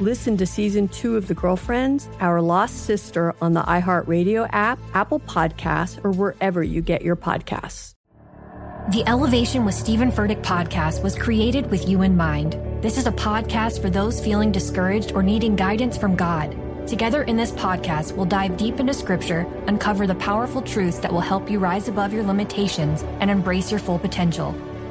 Listen to season two of The Girlfriends, Our Lost Sister on the iHeartRadio app, Apple Podcasts, or wherever you get your podcasts. The Elevation with Stephen Furtick podcast was created with you in mind. This is a podcast for those feeling discouraged or needing guidance from God. Together in this podcast, we'll dive deep into scripture, uncover the powerful truths that will help you rise above your limitations and embrace your full potential.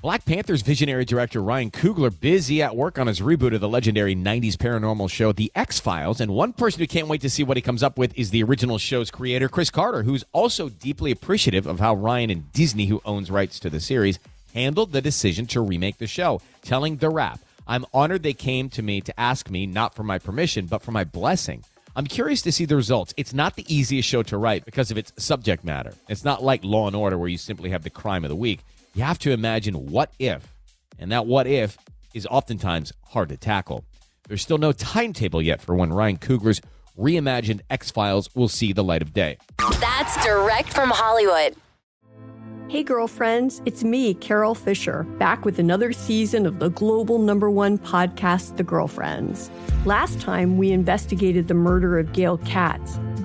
Black Panther's visionary director Ryan Coogler busy at work on his reboot of the legendary 90s paranormal show The X-Files and one person who can't wait to see what he comes up with is the original show's creator Chris Carter who's also deeply appreciative of how Ryan and Disney who owns rights to the series handled the decision to remake the show telling The Wrap I'm honored they came to me to ask me not for my permission but for my blessing I'm curious to see the results. It's not the easiest show to write because of its subject matter. It's not like Law and Order where you simply have the crime of the week. You have to imagine what if, and that what if is oftentimes hard to tackle. There's still no timetable yet for when Ryan Coogler's reimagined X Files will see the light of day. That's direct from Hollywood. Hey, girlfriends, it's me, Carol Fisher, back with another season of the global number one podcast, The Girlfriends. Last time, we investigated the murder of Gail Katz.